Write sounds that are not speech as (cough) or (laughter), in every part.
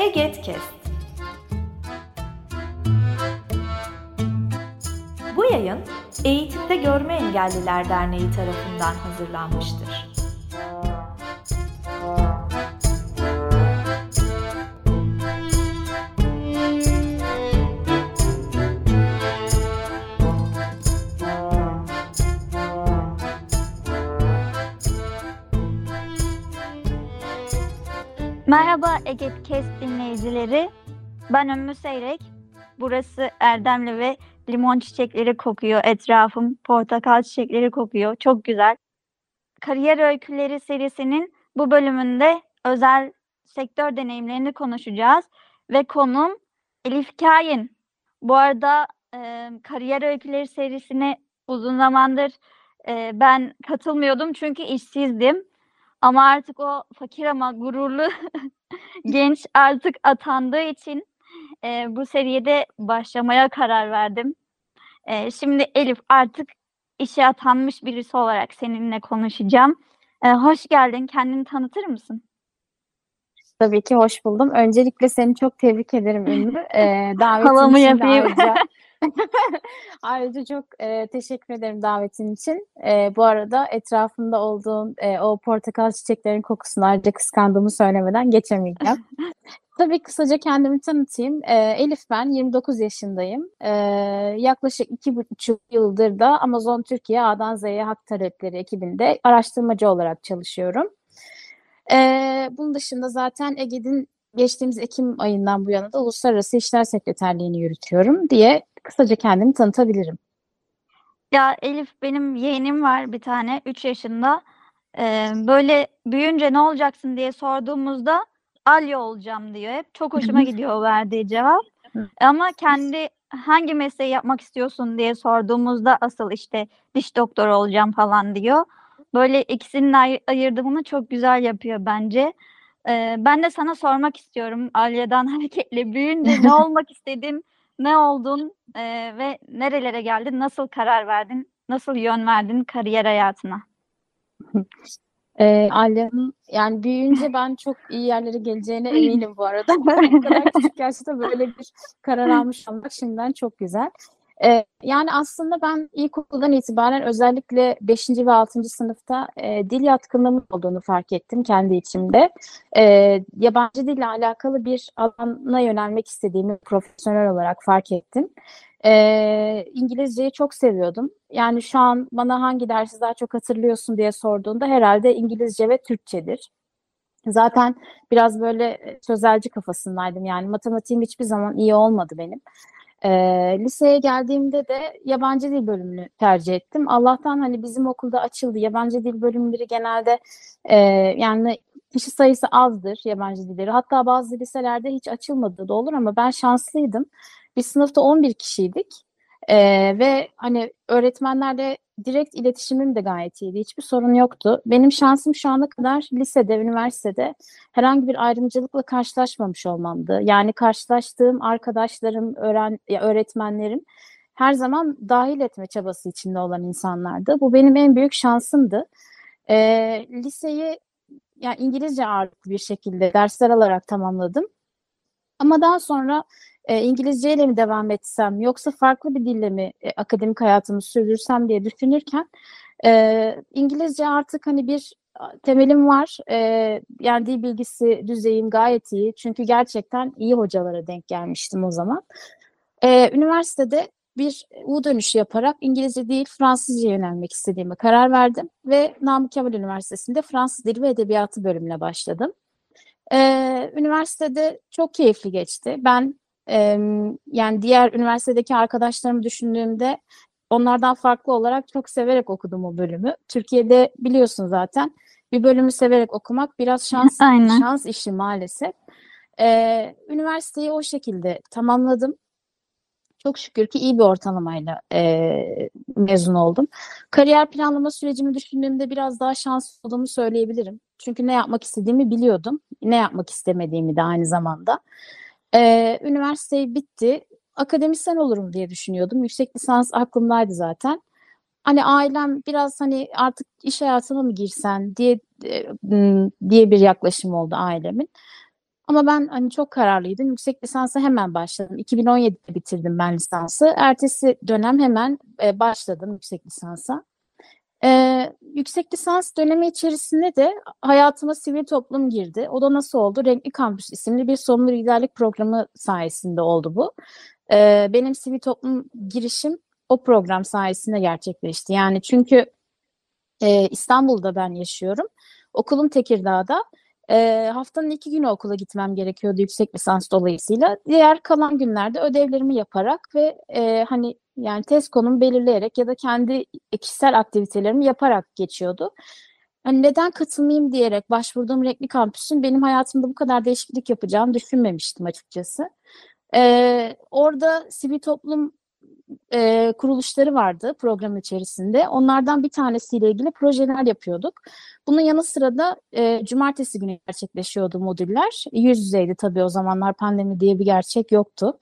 Egetkest. Bu yayın Eğitimde Görme Engelliler Derneği tarafından hazırlanmıştır. Ege Kes dinleyicileri. Ben Ümmü Seyrek. Burası Erdemli ve limon çiçekleri kokuyor. Etrafım portakal çiçekleri kokuyor. Çok güzel. Kariyer Öyküleri serisinin bu bölümünde özel sektör deneyimlerini konuşacağız. Ve konum Elif Kain. Bu arada e, Kariyer Öyküleri serisine uzun zamandır e, ben katılmıyordum çünkü işsizdim. Ama artık o fakir ama gururlu (laughs) genç artık atandığı için e, bu seriyede başlamaya karar verdim. E, şimdi Elif artık işe atanmış birisi olarak seninle konuşacağım. E, hoş geldin. Kendini tanıtır mısın? Tabii ki hoş buldum. Öncelikle seni çok tebrik ederim Ünlü. (laughs) Ee, davetin Halamı yapayım. Ayrıca, (laughs) (laughs) ayrıca çok e, teşekkür ederim davetin için. E, bu arada etrafında olduğun e, o portakal çiçeklerin kokusunu ayrıca kıskandığımı söylemeden geçemeyeceğim. (laughs) Tabii kısaca kendimi tanıtayım. E, Elif ben, 29 yaşındayım. E, yaklaşık iki buçuk yıldır da Amazon Türkiye A'dan Z'ye hak talepleri ekibinde araştırmacı olarak çalışıyorum. Ee, bunun dışında zaten EGED'in geçtiğimiz Ekim ayından bu yana da Uluslararası İşler Sekreterliğini yürütüyorum diye kısaca kendimi tanıtabilirim. Ya Elif benim yeğenim var bir tane 3 yaşında. Ee, böyle büyüyünce ne olacaksın diye sorduğumuzda Alya olacağım diyor hep. Çok hoşuma (laughs) gidiyor verdiği cevap. Ama kendi hangi mesleği yapmak istiyorsun diye sorduğumuzda asıl işte diş doktoru olacağım falan diyor. Böyle ikisinin ay- ayırdımını çok güzel yapıyor bence. Ee, ben de sana sormak istiyorum Alya'dan (laughs) hareketle büyüyünce ne (laughs) olmak istedin, ne oldun ee, ve nerelere geldin, nasıl karar verdin, nasıl yön verdin kariyer hayatına? (laughs) Ee, Alya'nın yani büyüyünce ben çok iyi yerlere geleceğine (laughs) eminim bu arada. Bu kadar küçük yaşta böyle bir karar almış olmak şimdiden çok güzel. Ee, yani aslında ben ilkokuldan itibaren özellikle 5. ve 6. sınıfta e, dil yatkınlığımın olduğunu fark ettim kendi içimde. Ee, yabancı dille alakalı bir alana yönelmek istediğimi profesyonel olarak fark ettim. Ee, İngilizceyi çok seviyordum. Yani şu an bana hangi dersi daha çok hatırlıyorsun diye sorduğunda herhalde İngilizce ve Türkçedir. Zaten biraz böyle e, sözelci kafasındaydım. Yani matematiğim hiçbir zaman iyi olmadı benim. Ee, liseye geldiğimde de yabancı dil bölümünü tercih ettim. Allah'tan hani bizim okulda açıldı. Yabancı dil bölümleri genelde e, yani kişi sayısı azdır yabancı dilleri. Hatta bazı liselerde hiç açılmadığı da olur ama ben şanslıydım. Biz sınıfta 11 kişiydik. Ee, ve hani öğretmenlerle direkt iletişimim de gayet iyiydi. Hiçbir sorun yoktu. Benim şansım şu ana kadar lisede, üniversitede herhangi bir ayrımcılıkla karşılaşmamış olmamdı. Yani karşılaştığım arkadaşlarım, öğren ya öğretmenlerim her zaman dahil etme çabası içinde olan insanlardı. Bu benim en büyük şansımdı. Ee, liseyi yani İngilizce ağırlıklı bir şekilde dersler alarak tamamladım. Ama daha sonra e, İngilizceyle mi devam etsem yoksa farklı bir dille mi e, akademik hayatımı sürdürsem diye düşünürken e, İngilizce artık hani bir temelim var. E, yani dil bilgisi düzeyim gayet iyi. Çünkü gerçekten iyi hocalara denk gelmiştim o zaman. E, üniversitede bir U dönüşü yaparak İngilizce değil Fransızca yönelmek istediğime karar verdim ve Namık Kemal Üniversitesi'nde Fransız Dili ve Edebiyatı bölümüne başladım. Ee, üniversitede çok keyifli geçti. Ben em, yani diğer üniversitedeki arkadaşlarımı düşündüğümde onlardan farklı olarak çok severek okudum o bölümü. Türkiye'de biliyorsun zaten bir bölümü severek okumak biraz (laughs) şans Aynen. şans işi maalesef. Ee, üniversiteyi o şekilde tamamladım. Çok şükür ki iyi bir ortalamayla e, mezun oldum. Kariyer planlama sürecimi düşündüğümde biraz daha şanslı olduğumu söyleyebilirim. Çünkü ne yapmak istediğimi biliyordum. Ne yapmak istemediğimi de aynı zamanda. Ee, üniversite bitti. Akademisyen olurum diye düşünüyordum. Yüksek lisans aklımdaydı zaten. Hani ailem biraz hani artık iş hayatına mı girsen diye e, diye bir yaklaşım oldu ailemin. Ama ben hani çok kararlıydım. Yüksek lisansa hemen başladım. 2017'de bitirdim ben lisansı. Ertesi dönem hemen e, başladım yüksek lisansa. E, yüksek lisans dönemi içerisinde de hayatıma sivil toplum girdi. O da nasıl oldu? Renkli Kampüs isimli bir sorumlu liderlik programı sayesinde oldu bu. E, benim sivil toplum girişim o program sayesinde gerçekleşti. Yani çünkü e, İstanbul'da ben yaşıyorum. Okulum Tekirdağ'da. E, haftanın iki günü okula gitmem gerekiyordu yüksek lisans dolayısıyla. Diğer kalan günlerde ödevlerimi yaparak ve e, hani yani test konumu belirleyerek ya da kendi kişisel aktivitelerimi yaparak geçiyordu. Hani neden katılmayayım diyerek başvurduğum renkli kampüsün benim hayatımda bu kadar değişiklik yapacağını düşünmemiştim açıkçası. Ee, orada sivil toplum e, kuruluşları vardı program içerisinde. Onlardan bir tanesiyle ilgili projeler yapıyorduk. Bunun yanı sıra da e, cumartesi günü gerçekleşiyordu modüller. Yüz yüzeydi tabii o zamanlar pandemi diye bir gerçek yoktu.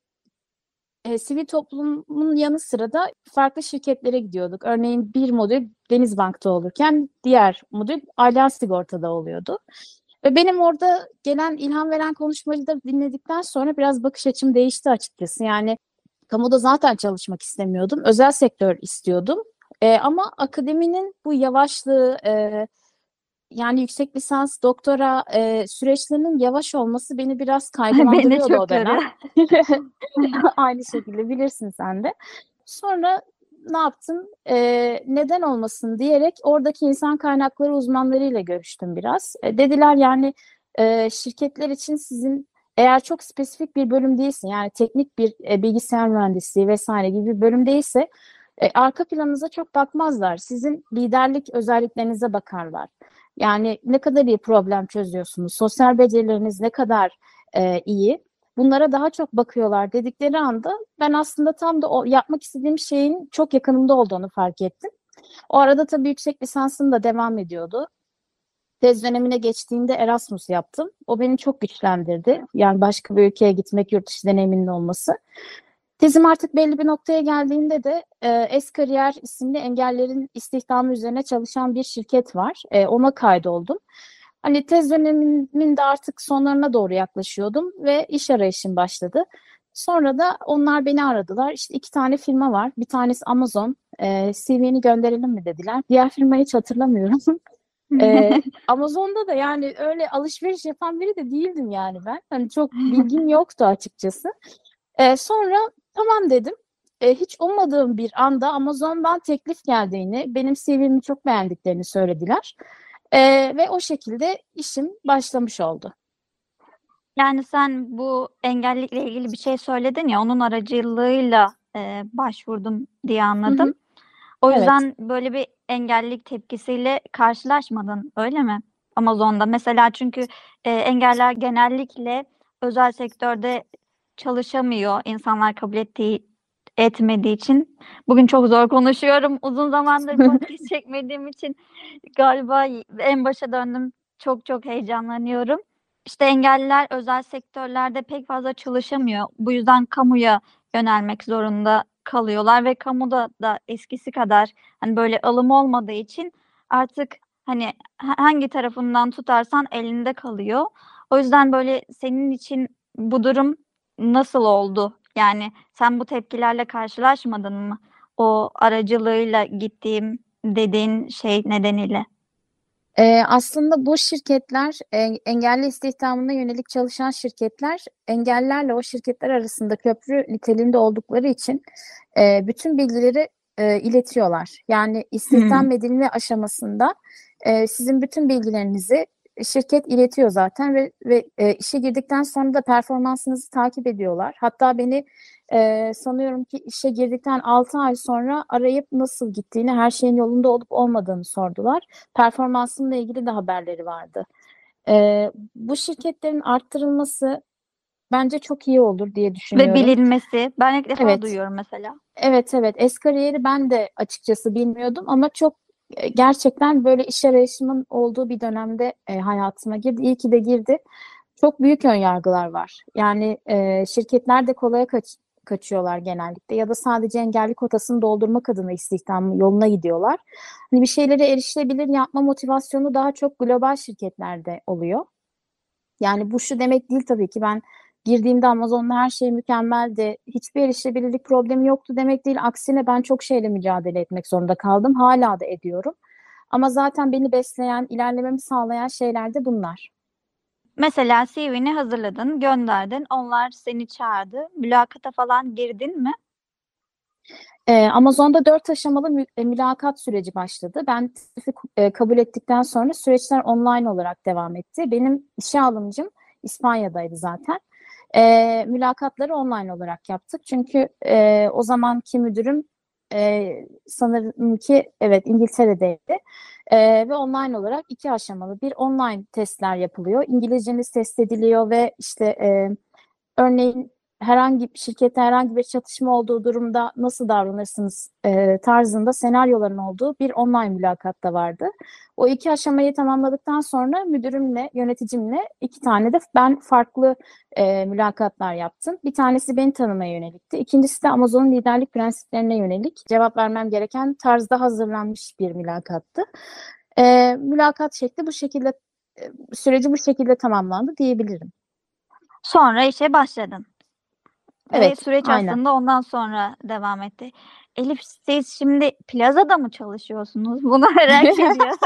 E, sivil toplumun yanı sıra da farklı şirketlere gidiyorduk. Örneğin bir modül Denizbank'ta olurken diğer modül Allianz Sigorta'da oluyordu. Ve benim orada gelen ilham veren konuşmayı da dinledikten sonra biraz bakış açım değişti açıkçası. Yani kamuda zaten çalışmak istemiyordum. Özel sektör istiyordum. E, ama akademinin bu yavaşlığı, e, yani yüksek lisans, doktora e, süreçlerinin yavaş olması beni biraz (laughs) kaygılandırıyordu Beni o çok dönem. (laughs) Aynı şekilde bilirsin sen de. Sonra ne yaptım? E, neden olmasın diyerek oradaki insan kaynakları uzmanlarıyla görüştüm biraz. E, dediler yani e, şirketler için sizin eğer çok spesifik bir bölüm değilsin yani teknik bir e, bilgisayar mühendisliği vesaire gibi bir bölüm değilse e, arka planınıza çok bakmazlar. Sizin liderlik özelliklerinize bakarlar. Yani ne kadar iyi problem çözüyorsunuz, sosyal becerileriniz ne kadar e, iyi. Bunlara daha çok bakıyorlar dedikleri anda ben aslında tam da o yapmak istediğim şeyin çok yakınımda olduğunu fark ettim. O arada tabii yüksek lisansım da devam ediyordu. Tez dönemine geçtiğimde Erasmus yaptım. O beni çok güçlendirdi. Yani başka bir ülkeye gitmek, yurt dışı deneyiminin olması. Tezim artık belli bir noktaya geldiğinde de e, Eskariyer isimli engellerin istihdamı üzerine çalışan bir şirket var. E, ona kaydoldum. Hani tez dönemimin de artık sonlarına doğru yaklaşıyordum ve iş arayışım başladı. Sonra da onlar beni aradılar. İşte iki tane firma var. Bir tanesi Amazon. E, CV'ni gönderelim mi dediler. Diğer firmayı hiç hatırlamıyorum. (laughs) Ee, (laughs) Amazon'da da yani öyle alışveriş yapan biri de değildim yani ben. Hani çok bilgim yoktu açıkçası. Ee, sonra tamam dedim. Ee, hiç ummadığım bir anda Amazon'dan teklif geldiğini, benim CV'mi çok beğendiklerini söylediler. Ee, ve o şekilde işim başlamış oldu. Yani sen bu engellilikle ilgili bir şey söyledin ya onun aracılığıyla e, başvurdum diye anladım. O Evet. yüzden böyle bir engellilik tepkisiyle karşılaşmadın, öyle mi? Amazon'da mesela çünkü e, engeller genellikle özel sektörde çalışamıyor insanlar kabul ettiği etmediği için. Bugün çok zor konuşuyorum. Uzun zamandır (laughs) podcast çekmediğim için galiba en başa döndüm. Çok çok heyecanlanıyorum. İşte engelliler özel sektörlerde pek fazla çalışamıyor. Bu yüzden kamuya yönelmek zorunda kalıyorlar ve kamuda da eskisi kadar hani böyle alım olmadığı için artık hani ha- hangi tarafından tutarsan elinde kalıyor. O yüzden böyle senin için bu durum nasıl oldu? Yani sen bu tepkilerle karşılaşmadın mı? O aracılığıyla gittiğim dediğin şey nedeniyle. Ee, aslında bu şirketler e, engelli istihdamına yönelik çalışan şirketler engellerle o şirketler arasında köprü niteliğinde oldukları için e, bütün bilgileri e, iletiyorlar. Yani istihdam edilme aşamasında e, sizin bütün bilgilerinizi şirket iletiyor zaten ve, ve e, işe girdikten sonra da performansınızı takip ediyorlar. Hatta beni e, sanıyorum ki işe girdikten 6 ay sonra arayıp nasıl gittiğini, her şeyin yolunda olup olmadığını sordular performansımla ilgili de haberleri vardı. Ee, bu şirketlerin arttırılması bence çok iyi olur diye Ve düşünüyorum. bilinmesi. Ben ilk defa Evet. duyuyorum mesela. Evet evet Eskariyer'i ben de açıkçası bilmiyordum ama çok e, gerçekten böyle iş arayışımın olduğu bir dönemde e, hayatıma girdi. İyi ki de girdi. Çok büyük önyargılar var. Yani e, şirketler de kolaya kaç, kaçıyorlar genellikle ya da sadece engelli kotasını doldurmak adına istihdam yoluna gidiyorlar. Hani bir şeyleri erişilebilir yapma motivasyonu daha çok global şirketlerde oluyor. Yani bu şu demek değil tabii ki ben girdiğimde Amazon'da her şey mükemmeldi. Hiçbir erişilebilirlik problemi yoktu demek değil. Aksine ben çok şeyle mücadele etmek zorunda kaldım. Hala da ediyorum. Ama zaten beni besleyen, ilerlememi sağlayan şeyler de bunlar. Mesela CV'ni hazırladın, gönderdin. Onlar seni çağırdı. Mülakata falan girdin mi? Ee, Amazon'da dört aşamalı mü- e, mülakat süreci başladı. Ben teklifi e, kabul ettikten sonra süreçler online olarak devam etti. Benim işe alımcım İspanya'daydı zaten. Ee, mülakatları online olarak yaptık. Çünkü e, o zamanki müdürüm e, sanırım ki evet İngiltere'deydi. E, ve online olarak iki aşamalı bir online testler yapılıyor. İngilizceniz test ediliyor ve işte e, örneğin herhangi bir şirkette herhangi bir çatışma olduğu durumda nasıl davranırsınız e, tarzında senaryoların olduğu bir online mülakat da vardı. O iki aşamayı tamamladıktan sonra müdürümle, yöneticimle iki tane de ben farklı e, mülakatlar yaptım. Bir tanesi beni tanımaya yönelikti. İkincisi de Amazon'un liderlik prensiplerine yönelik cevap vermem gereken tarzda hazırlanmış bir mülakattı. E, mülakat şekli bu şekilde, e, süreci bu şekilde tamamlandı diyebilirim. Sonra işe başladın. Ve Evet, süreç aynen. aslında ondan sonra devam etti. Elif siz şimdi plazada mı çalışıyorsunuz? Bunu (laughs) merak ediyorum.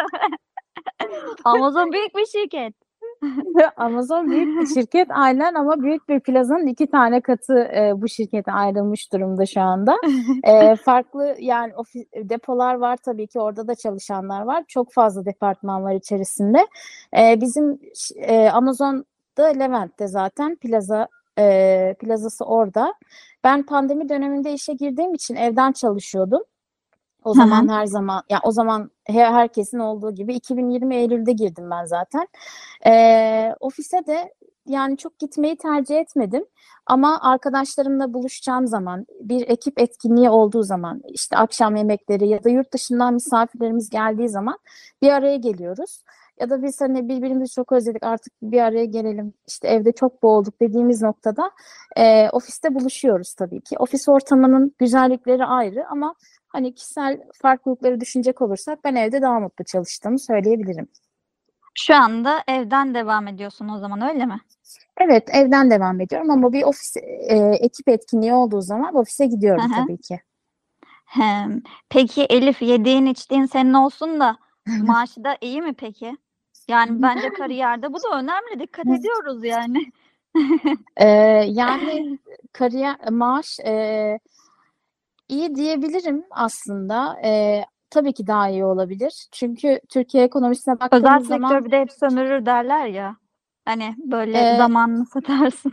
(laughs) Amazon büyük bir şirket. (laughs) Amazon büyük bir şirket aynen ama büyük bir plazanın iki tane katı e, bu şirkete ayrılmış durumda şu anda. E, farklı yani ofis, depolar var tabii ki orada da çalışanlar var. Çok fazla departman var içerisinde. E, bizim e, Amazon'da Levent'te zaten plaza e, plazası orada. Ben pandemi döneminde işe girdiğim için evden çalışıyordum. O zaman her zaman ya o zaman he- herkesin olduğu gibi 2020 Eylül'de girdim ben zaten. Ee, ofise de yani çok gitmeyi tercih etmedim. Ama arkadaşlarımla buluşacağım zaman, bir ekip etkinliği olduğu zaman, işte akşam yemekleri ya da yurt dışından misafirlerimiz geldiği zaman bir araya geliyoruz. Ya da biz hani birbirimizi çok özledik artık bir araya gelelim, işte evde çok boğulduk dediğimiz noktada e, ofiste buluşuyoruz tabii ki. Ofis ortamının güzellikleri ayrı ama hani kişisel farklılıkları düşünecek olursak ben evde daha mutlu çalıştığımı söyleyebilirim. Şu anda evden devam ediyorsun o zaman öyle mi? Evet, evden devam ediyorum ama bir ofis e, ekip etkinliği olduğu zaman ofise gidiyorum Hı hı. tabii ki. Hem. Peki Elif yediğin içtiğin senin olsun da (laughs) maaşı da iyi mi peki? Yani bence kariyerde bu da önemli. Dikkat ediyoruz yani. Ee, yani kariyer maaş e, iyi diyebilirim aslında. E, tabii ki daha iyi olabilir. Çünkü Türkiye ekonomisine Özel baktığımız zaman sektör bir de hep sömürür derler ya. Hani böyle Ee, zamanını satarsın.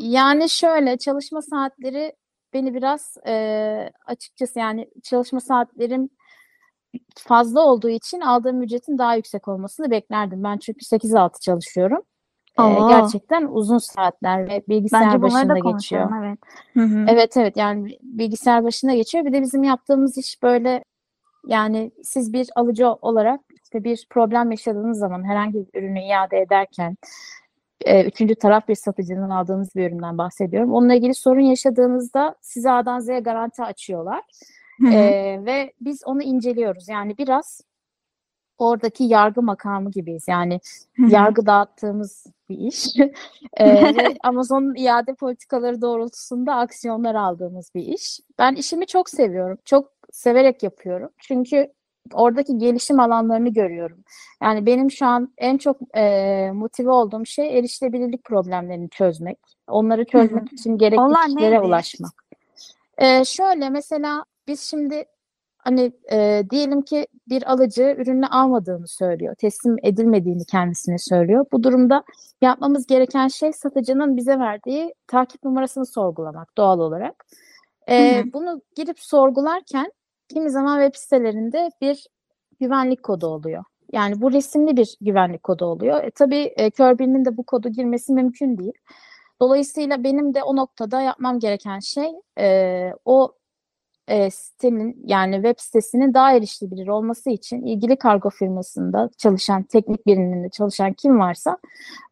Yani şöyle çalışma saatleri beni biraz e, açıkçası yani çalışma saatlerim fazla olduğu için aldığım ücretin daha yüksek olmasını beklerdim. Ben çünkü 8-6 çalışıyorum. E, Oo. gerçekten uzun saatler ve bilgisayar Bence başında da geçiyor. evet. Hı hı. Evet evet yani bilgisayar başında geçiyor. Bir de bizim yaptığımız iş böyle yani siz bir alıcı olarak işte bir problem yaşadığınız zaman herhangi bir ürünü iade ederken e, üçüncü taraf bir satıcının aldığınız bir üründen bahsediyorum. Onunla ilgili sorun yaşadığınızda size A'dan Z'ye garanti açıyorlar. Hı hı. E, ve biz onu inceliyoruz. Yani biraz oradaki yargı makamı gibiyiz. Yani yargı dağıttığımız bir iş. (laughs) Ee, (laughs) Amazon'un iade politikaları doğrultusunda aksiyonlar aldığımız bir iş. Ben işimi çok seviyorum. Çok severek yapıyorum. Çünkü oradaki gelişim alanlarını görüyorum. Yani benim şu an en çok e, motive olduğum şey erişilebilirlik problemlerini çözmek. Onları çözmek için gerekli Onlar kişilere neydi? ulaşmak. Ee, şöyle mesela biz şimdi hani e, diyelim ki bir alıcı ürünü almadığını söylüyor, teslim edilmediğini kendisine söylüyor. Bu durumda yapmamız gereken şey satıcının bize verdiği takip numarasını sorgulamak doğal olarak. Hı. bunu girip sorgularken kimi zaman web sitelerinde bir güvenlik kodu oluyor. Yani bu resimli bir güvenlik kodu oluyor. E, tabii e, kör birinin de bu kodu girmesi mümkün değil. Dolayısıyla benim de o noktada yapmam gereken şey e, o e, sitenin yani web sitesinin daha erişilebilir olması için ilgili kargo firmasında çalışan teknik biriminde çalışan kim varsa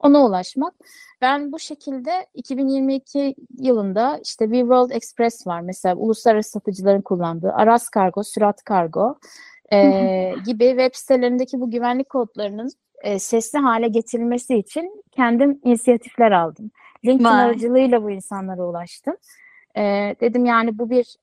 ona ulaşmak. Ben bu şekilde 2022 yılında işte We World Express var mesela uluslararası satıcıların kullandığı Aras Kargo, Sürat Kargo e, gibi web sitelerindeki bu güvenlik kodlarının e, sesli hale getirilmesi için kendim inisiyatifler aldım. LinkedIn Vay. aracılığıyla bu insanlara ulaştım. E, dedim yani bu bir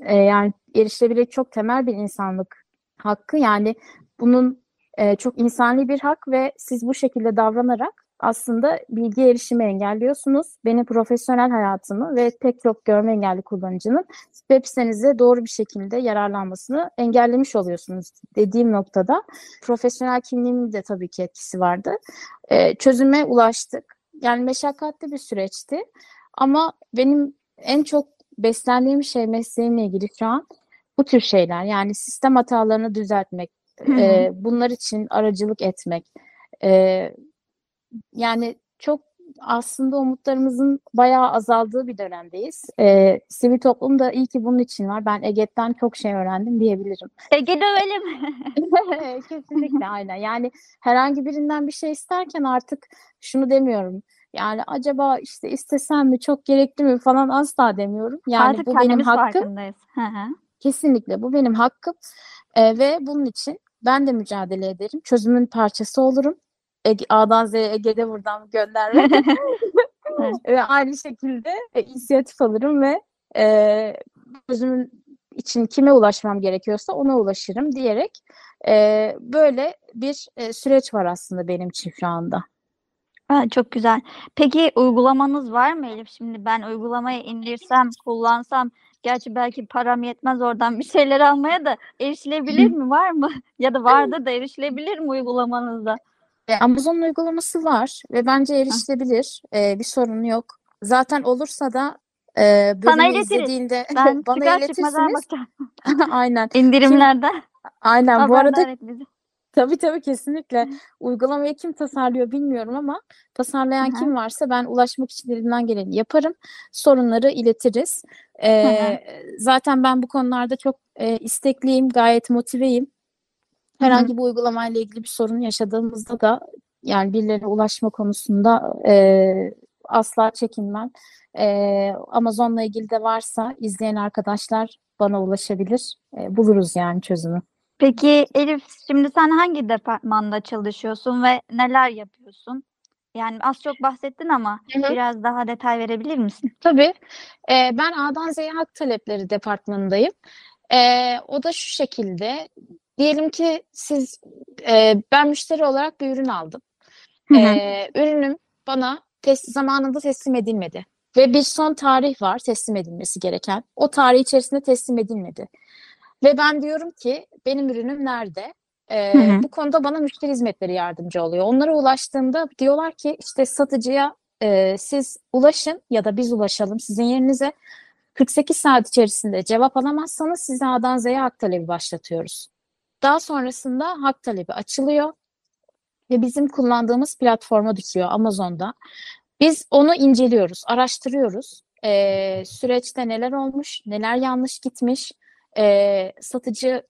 e, yani erişilebilir çok temel bir insanlık hakkı. Yani bunun e, çok insani bir hak ve siz bu şekilde davranarak aslında bilgi erişimi engelliyorsunuz. Benim profesyonel hayatımı ve pek çok görme engelli kullanıcının web sitenize doğru bir şekilde yararlanmasını engellemiş oluyorsunuz dediğim noktada profesyonel kimliğimin de tabii ki etkisi vardı. Ee, çözüme ulaştık. Yani meşakkatli bir süreçti ama benim en çok beslendiğim şey mesleğimle ilgili şu an bu tür şeyler. Yani sistem hatalarını düzeltmek, e, bunlar için aracılık etmek. E, yani çok aslında umutlarımızın bayağı azaldığı bir dönemdeyiz. E, sivil toplum da iyi ki bunun için var. Ben EGET'ten çok şey öğrendim diyebilirim. Ege dövelim. (laughs) Kesinlikle aynen. Yani herhangi birinden bir şey isterken artık şunu demiyorum. Yani acaba işte istesem mi çok gerekli mi falan asla demiyorum. Yani Artık bu benim hakkım. farkındayız. Hı hı. Kesinlikle bu benim hakkım Ee, ve bunun için ben de mücadele ederim. Çözümün parçası olurum. Ege, A'dan Z'ye Ege'de buradan gönderme. (laughs) (laughs) ve aynı şekilde e, inisiyatif alırım ve e, çözümün için kime ulaşmam gerekiyorsa ona ulaşırım diyerek e, böyle bir e, süreç var aslında benim için şu anda. Ha, çok güzel. Peki uygulamanız var mı Elif? Şimdi ben uygulamayı indirsem, kullansam, gerçi belki param yetmez oradan bir şeyler almaya da erişilebilir mi? Var mı? (laughs) Ya da vardır da erişilebilir mi uygulamanızda? Amazon uygulaması var ve bence erişilebilir. E, bir sorun yok. Zaten olursa da e, Sana bölümü iletiriz. izlediğinde Ben (laughs) bana çıkar iletirsiniz. bakacağım. (laughs) Aynen. İndirimlerden Aynen. Bu arada. Tabii tabii kesinlikle uygulamayı kim tasarlıyor bilmiyorum ama tasarlayan kim varsa ben ulaşmak için elimden geleni yaparım. Sorunları iletiriz. E, Hı zaten ben bu konularda çok e, istekliyim, gayet motiveyim. Herhangi bir uygulamayla ilgili bir sorun yaşadığımızda da yani birilerine ulaşma konusunda e, asla çekinmem. E, Amazon'la ilgili de varsa izleyen arkadaşlar bana ulaşabilir. E, buluruz yani çözümü. Peki Elif, şimdi sen hangi departmanda çalışıyorsun ve neler yapıyorsun? Yani az çok bahsettin ama Hı hı. biraz daha detay verebilir misin? Tabii. E, ben A'dan Z'ye hak talepleri departmanındayım. E, o da şu şekilde. Diyelim ki siz, e, ben müşteri olarak bir ürün aldım. Ee, ürünüm bana tes- zamanında teslim edilmedi. Ve bir son tarih var teslim edilmesi gereken. O tarih içerisinde teslim edilmedi. Ve ben diyorum ki benim ürünüm nerede? Ee, Hı hı. bu konuda bana müşteri hizmetleri yardımcı oluyor. Onlara ulaştığımda diyorlar ki işte satıcıya e, siz ulaşın ya da biz ulaşalım sizin yerinize. 48 saat içerisinde cevap alamazsanız size A'dan Z'ye hak talebi başlatıyoruz. Daha sonrasında hak talebi açılıyor ve bizim kullandığımız platforma düşüyor Amazon'da. Biz onu inceliyoruz, araştırıyoruz. Ee, süreçte neler olmuş, neler yanlış gitmiş, ee, satıcı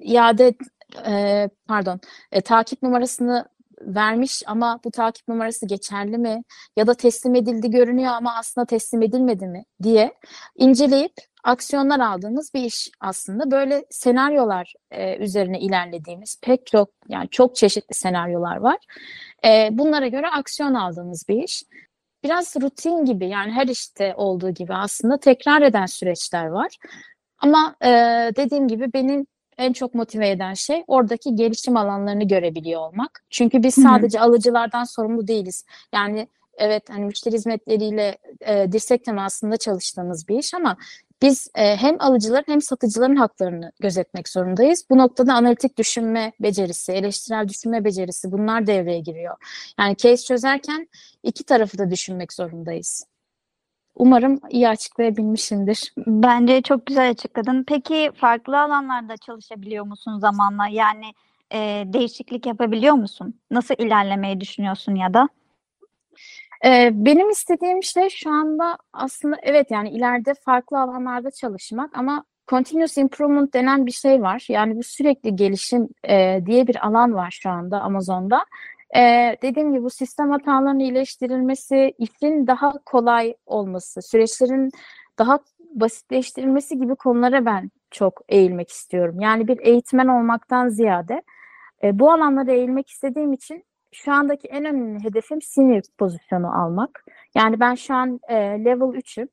iade e, pardon e, takip numarasını vermiş ama bu takip numarası geçerli mi ya da teslim edildi görünüyor ama aslında teslim edilmedi mi diye inceleyip aksiyonlar aldığımız bir iş aslında. Böyle senaryolar e, üzerine ilerlediğimiz pek çok yani çok çeşitli senaryolar var. E, bunlara göre aksiyon aldığımız bir iş. Biraz rutin gibi yani her işte olduğu gibi aslında tekrar eden süreçler var. Ama e, dediğim gibi benim en çok motive eden şey oradaki gelişim alanlarını görebiliyor olmak. Çünkü biz sadece alıcılardan sorumlu değiliz. Yani evet hani müşteri hizmetleriyle e, dirsek temasında çalıştığımız bir iş ama biz e, hem alıcıların hem satıcıların haklarını gözetmek zorundayız. Bu noktada analitik düşünme becerisi, eleştirel düşünme becerisi bunlar devreye giriyor. Yani case çözerken iki tarafı da düşünmek zorundayız. Umarım iyi açıklayabilmişimdir. Bence çok güzel açıkladın. Peki farklı alanlarda çalışabiliyor musun zamanla? Yani e, değişiklik yapabiliyor musun? Nasıl ilerlemeyi düşünüyorsun ya da? Ee, benim istediğim şey şu anda aslında evet yani ileride farklı alanlarda çalışmak ama continuous improvement denen bir şey var. Yani bu sürekli gelişim e, diye bir alan var şu anda Amazon'da. Ee, dediğim gibi bu sistem hatalarının iyileştirilmesi, işin daha kolay olması, süreçlerin daha basitleştirilmesi gibi konulara ben çok eğilmek istiyorum. Yani bir eğitmen olmaktan ziyade e, bu alanlara eğilmek istediğim için şu andaki en önemli hedefim senior pozisyonu almak. Yani ben şu an e, level 3'üm.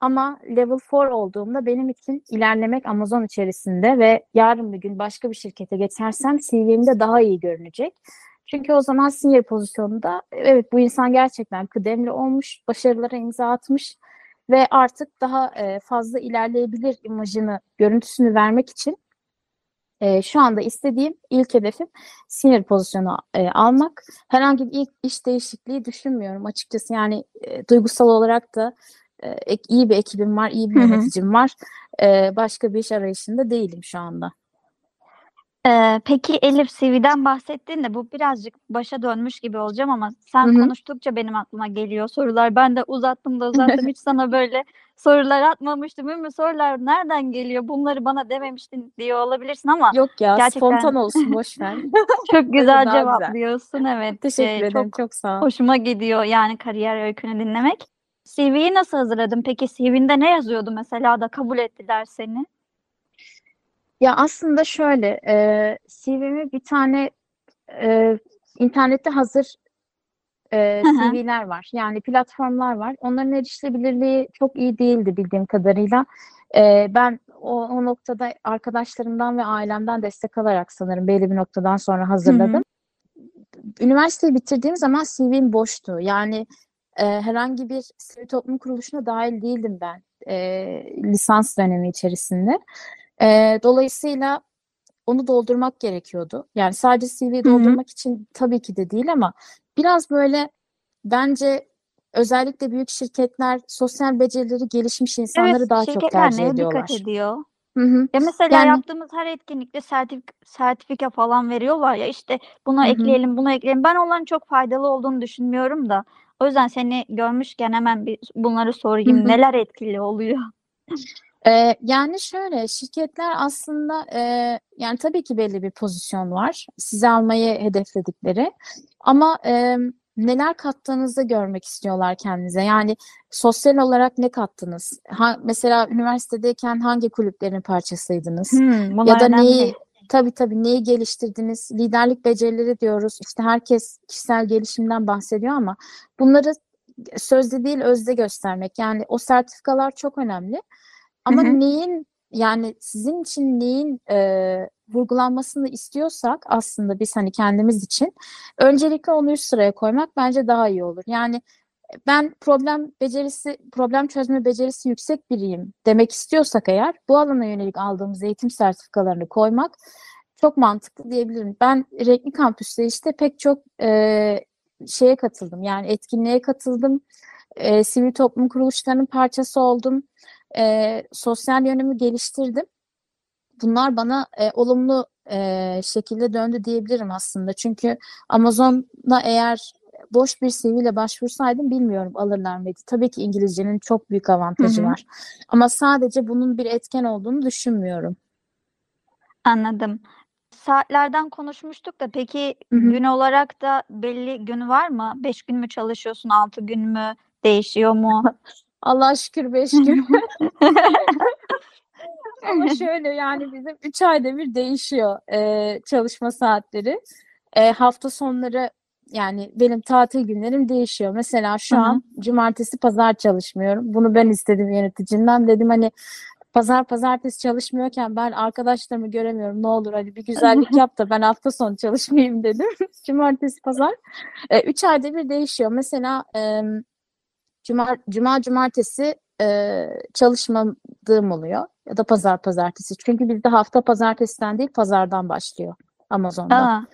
Ama level 4 olduğumda benim için ilerlemek Amazon içerisinde ve yarın bir gün başka bir şirkete geçersem CV'mde daha iyi görünecek. Çünkü o zaman senior pozisyonunda evet bu insan gerçekten kıdemli olmuş, başarılara imza atmış ve artık daha e, fazla ilerleyebilir imajını, görüntüsünü vermek için e, şu anda istediğim ilk hedefim senior pozisyonu e, almak. Herhangi bir ilk iş değişikliği düşünmüyorum açıkçası. Yani e, duygusal olarak da e, iyi bir ekibim var, iyi bir yöneticim var. E, başka bir iş arayışında değilim şu anda. Ee, peki Elif CV'den bahsettin de bu birazcık başa dönmüş gibi olacağım ama sen Hı hı. konuştukça benim aklıma geliyor sorular. Ben de uzattım da uzattım hiç (laughs) sana böyle sorular atmamıştım. Ümmü sorular nereden geliyor? Bunları bana dememiştin diye olabilirsin ama Yok ya Gerçekten- spontan olsun boş ver. (laughs) çok (laughs) güzel cevaplıyorsun. Evet. Teşekkür Ee, ederim. çok Çok sağ ol. hoşuma gidiyor yani kariyer öykünü dinlemek. CV'yi nasıl hazırladın? Peki CV'nde ne yazıyordu mesela da kabul ettiler seni? Ya aslında şöyle, e, CV'mi bir tane e, internette hazır e, Hı hı. CV'ler var. Yani platformlar var. Onların erişilebilirliği çok iyi değildi bildiğim kadarıyla. E, ben o, o noktada arkadaşlarımdan ve ailemden destek alarak sanırım belli bir noktadan sonra hazırladım. Üniversiteyi bitirdiğim zaman CV'm boştu. Yani e, herhangi bir sivil toplum kuruluşuna dahil değildim ben e, lisans dönemi içerisinde. E, dolayısıyla onu doldurmak gerekiyordu. Yani sadece CV doldurmak için tabii ki de değil ama biraz böyle bence özellikle büyük şirketler sosyal becerileri gelişmiş insanları Evet, daha çok şirketler tercih neye ediyorlar. dikkat ediyor? Hı hı. Ya mesela Yani- yaptığımız her etkinlikte sertifik sertifika falan veriyorlar ya işte bunu Hı hı. ekleyelim bunu ekleyelim. Ben onların çok faydalı olduğunu düşünmüyorum da. O yüzden seni görmüşken hemen bir bunları sorayım. Hı hı. Neler etkili oluyor? (laughs) Ee, yani şöyle şirketler aslında e, yani tabii ki belli bir pozisyon var. Sizi almayı hedefledikleri. Ama e, neler kattığınızı görmek istiyorlar kendinize. Yani sosyal olarak ne kattınız? Ha, mesela üniversitedeyken hangi kulüplerin parçasıydınız? Hmm, ya da önemli. neyi tabii tabii neyi geliştirdiniz? Liderlik becerileri diyoruz. İşte herkes kişisel gelişimden bahsediyor ama bunları sözde değil özde göstermek. Yani o sertifikalar çok önemli ama Hı hı. neyin yani sizin için neyin e, vurgulanmasını istiyorsak aslında biz hani kendimiz için öncelikle onu üst sıraya koymak bence daha iyi olur. Yani ben problem becerisi, problem çözme becerisi yüksek biriyim demek istiyorsak eğer bu alana yönelik aldığımız eğitim sertifikalarını koymak çok mantıklı diyebilirim. Ben Renkli Kampüs'te işte pek çok e, şeye katıldım. Yani etkinliğe katıldım. E, sivil toplum kuruluşlarının parçası oldum. E, sosyal yönümü geliştirdim. Bunlar bana e, olumlu e, şekilde döndü diyebilirim aslında. Çünkü Amazon'a eğer boş bir CV ile başvursaydım bilmiyorum alırlar mıydı. Tabii ki İngilizcenin çok büyük avantajı Hı hı. var. Ama sadece bunun bir etken olduğunu düşünmüyorum. Anladım. Saatlerden konuşmuştuk da peki Hı hı. gün olarak da belli gün var mı? Beş gün mü çalışıyorsun, altı gün mü? Değişiyor mu? (laughs) Allah'a şükür beş gün. (laughs) (laughs) Ama şöyle yani bizim 3 ayda bir değişiyor e, çalışma saatleri. E, hafta sonları yani benim tatil günlerim değişiyor. Mesela şu Hı hı. an cumartesi pazar çalışmıyorum. Bunu ben istedim yöneticimden. Dedim hani pazar pazartesi çalışmıyorken ben arkadaşlarımı göremiyorum. Ne olur hadi bir güzellik (laughs) yap da ben hafta sonu çalışmayayım dedim. Cumartesi pazar. E, üç ayda bir değişiyor. Mesela e, cuma, cuma cumartesi e, çalışmadığım oluyor. Ya da pazar pazartesi. Çünkü bizde hafta pazartesiden değil pazardan başlıyor Amazon'da. Aa,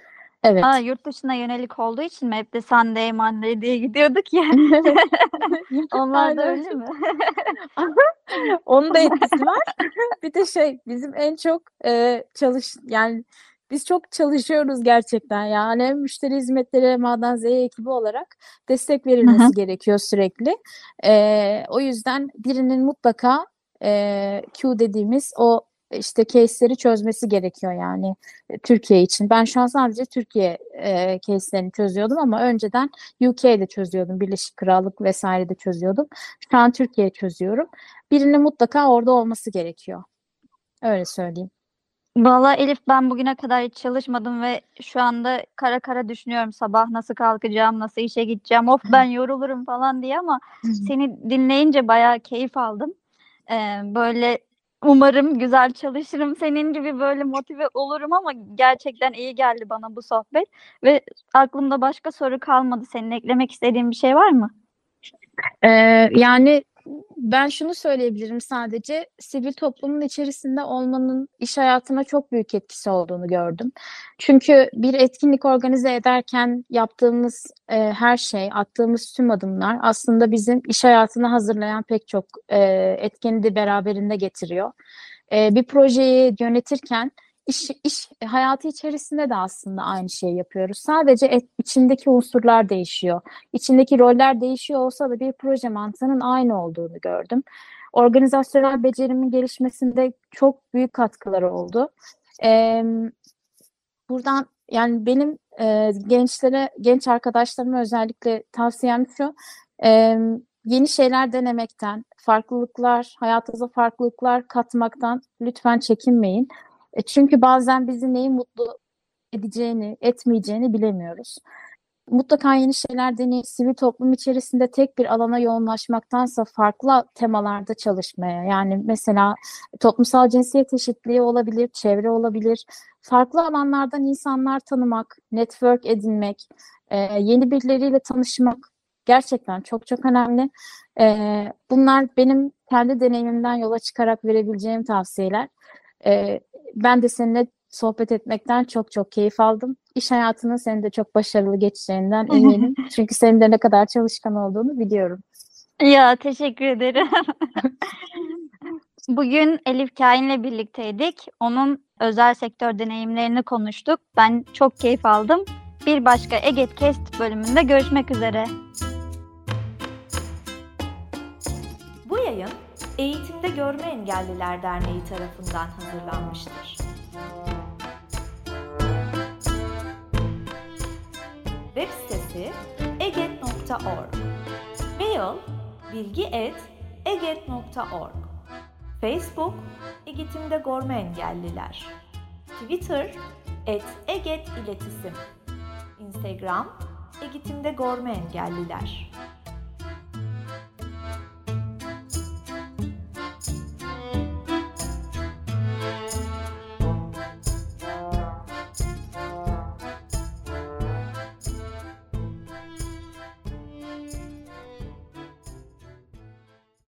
Evet. aa, yurt dışına yönelik olduğu için mi hep de Sunday, Monday diye gidiyorduk ya. (laughs) Onlar da öyle mi? (laughs) Onun da etkisi var. Bir de şey bizim en çok e, çalış yani biz çok çalışıyoruz gerçekten yani hem müşteri hizmetleri hem A'dan Z'ye ekibi olarak destek verilmesi gerekiyor sürekli. E, o yüzden birinin mutlaka e, Q dediğimiz o işte case'leri çözmesi gerekiyor yani e, Türkiye için. Ben şu an sadece Türkiye e, case'lerini çözüyordum ama önceden UK'de çözüyordum. Birleşik Krallık vesaire de çözüyordum. Şu an Türkiye çözüyorum. Birinin mutlaka orada olması gerekiyor. Öyle söyleyeyim. Valla Elif ben bugüne kadar hiç çalışmadım ve şu anda kara kara düşünüyorum sabah nasıl kalkacağım, nasıl işe gideceğim, of ben (laughs) yorulurum falan diye ama seni dinleyince bayağı keyif aldım. Ee, böyle umarım güzel çalışırım, senin gibi böyle motive olurum ama gerçekten iyi geldi bana bu sohbet ve aklımda başka soru kalmadı. Senin eklemek istediğin bir şey var mı? Ee, yani ben şunu söyleyebilirim sadece sivil toplumun içerisinde olmanın iş hayatına çok büyük etkisi olduğunu gördüm. Çünkü bir etkinlik organize ederken yaptığımız e, her şey, attığımız tüm adımlar aslında bizim iş hayatını hazırlayan pek çok e, etkeni de beraberinde getiriyor. E, bir projeyi yönetirken iş, iş hayatı içerisinde de aslında aynı şeyi yapıyoruz. Sadece et, içindeki unsurlar değişiyor. İçindeki roller değişiyor olsa da bir proje mantığının aynı olduğunu gördüm. Organizasyonel becerimin gelişmesinde çok büyük katkıları oldu. Ee, buradan yani benim e, gençlere, genç arkadaşlarıma özellikle tavsiyem şu. E, yeni şeyler denemekten, farklılıklar, hayatınıza farklılıklar katmaktan lütfen çekinmeyin. E, çünkü bazen bizi neyi mutlu edeceğini, etmeyeceğini bilemiyoruz. Mutlaka yeni şeyler deneyip sivil toplum içerisinde tek bir alana yoğunlaşmaktansa farklı temalarda çalışmaya yani mesela toplumsal cinsiyet eşitliği olabilir, çevre olabilir. Farklı alanlardan insanlar tanımak, network edinmek, e, yeni birileriyle tanışmak gerçekten çok çok önemli. E, bunlar benim kendi deneyimimden yola çıkarak verebileceğim tavsiyeler. Ben de seninle sohbet etmekten çok çok keyif aldım. İş hayatının senin de çok başarılı geçeceğinden eminim. Çünkü senin de ne kadar çalışkan olduğunu biliyorum. Ya teşekkür ederim. (laughs) Bugün Elif Kain'le birlikteydik. Onun özel sektör deneyimlerini konuştuk. Ben çok keyif aldım. Bir başka Eget Kest bölümünde görüşmek üzere. Eğitimde Görme Engelliler Derneği tarafından hazırlanmıştır. Web sitesi eget.org Mail bilgi.eget.org Facebook Eğitimde Görme Engelliler. Twitter et Eget İletisim. Instagram Eğitimde Görme Engelliler